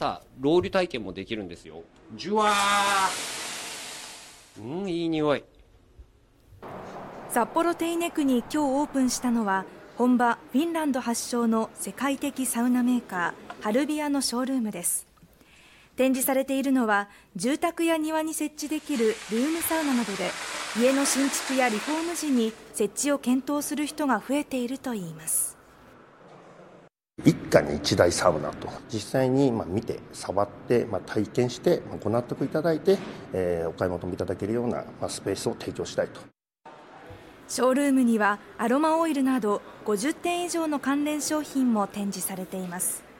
さロウリュ体験もできるんですよ。ジュワー。うんいい匂い。札幌テイネクに今日オープンしたのは本場フィンランド発祥の世界的サウナメーカーハルビアのショールームです。展示されているのは住宅や庭に設置できるルームサウナなどで家の新築やリフォーム時に設置を検討する人が増えているといいます一家に一台サウナと。実際にま見て触ってま体験してご納得いただいて、えお買い求めいただけるようなまスペースを提供したいと。ショールームにはアロマオイルなど50点以上の関連商品も展示されています。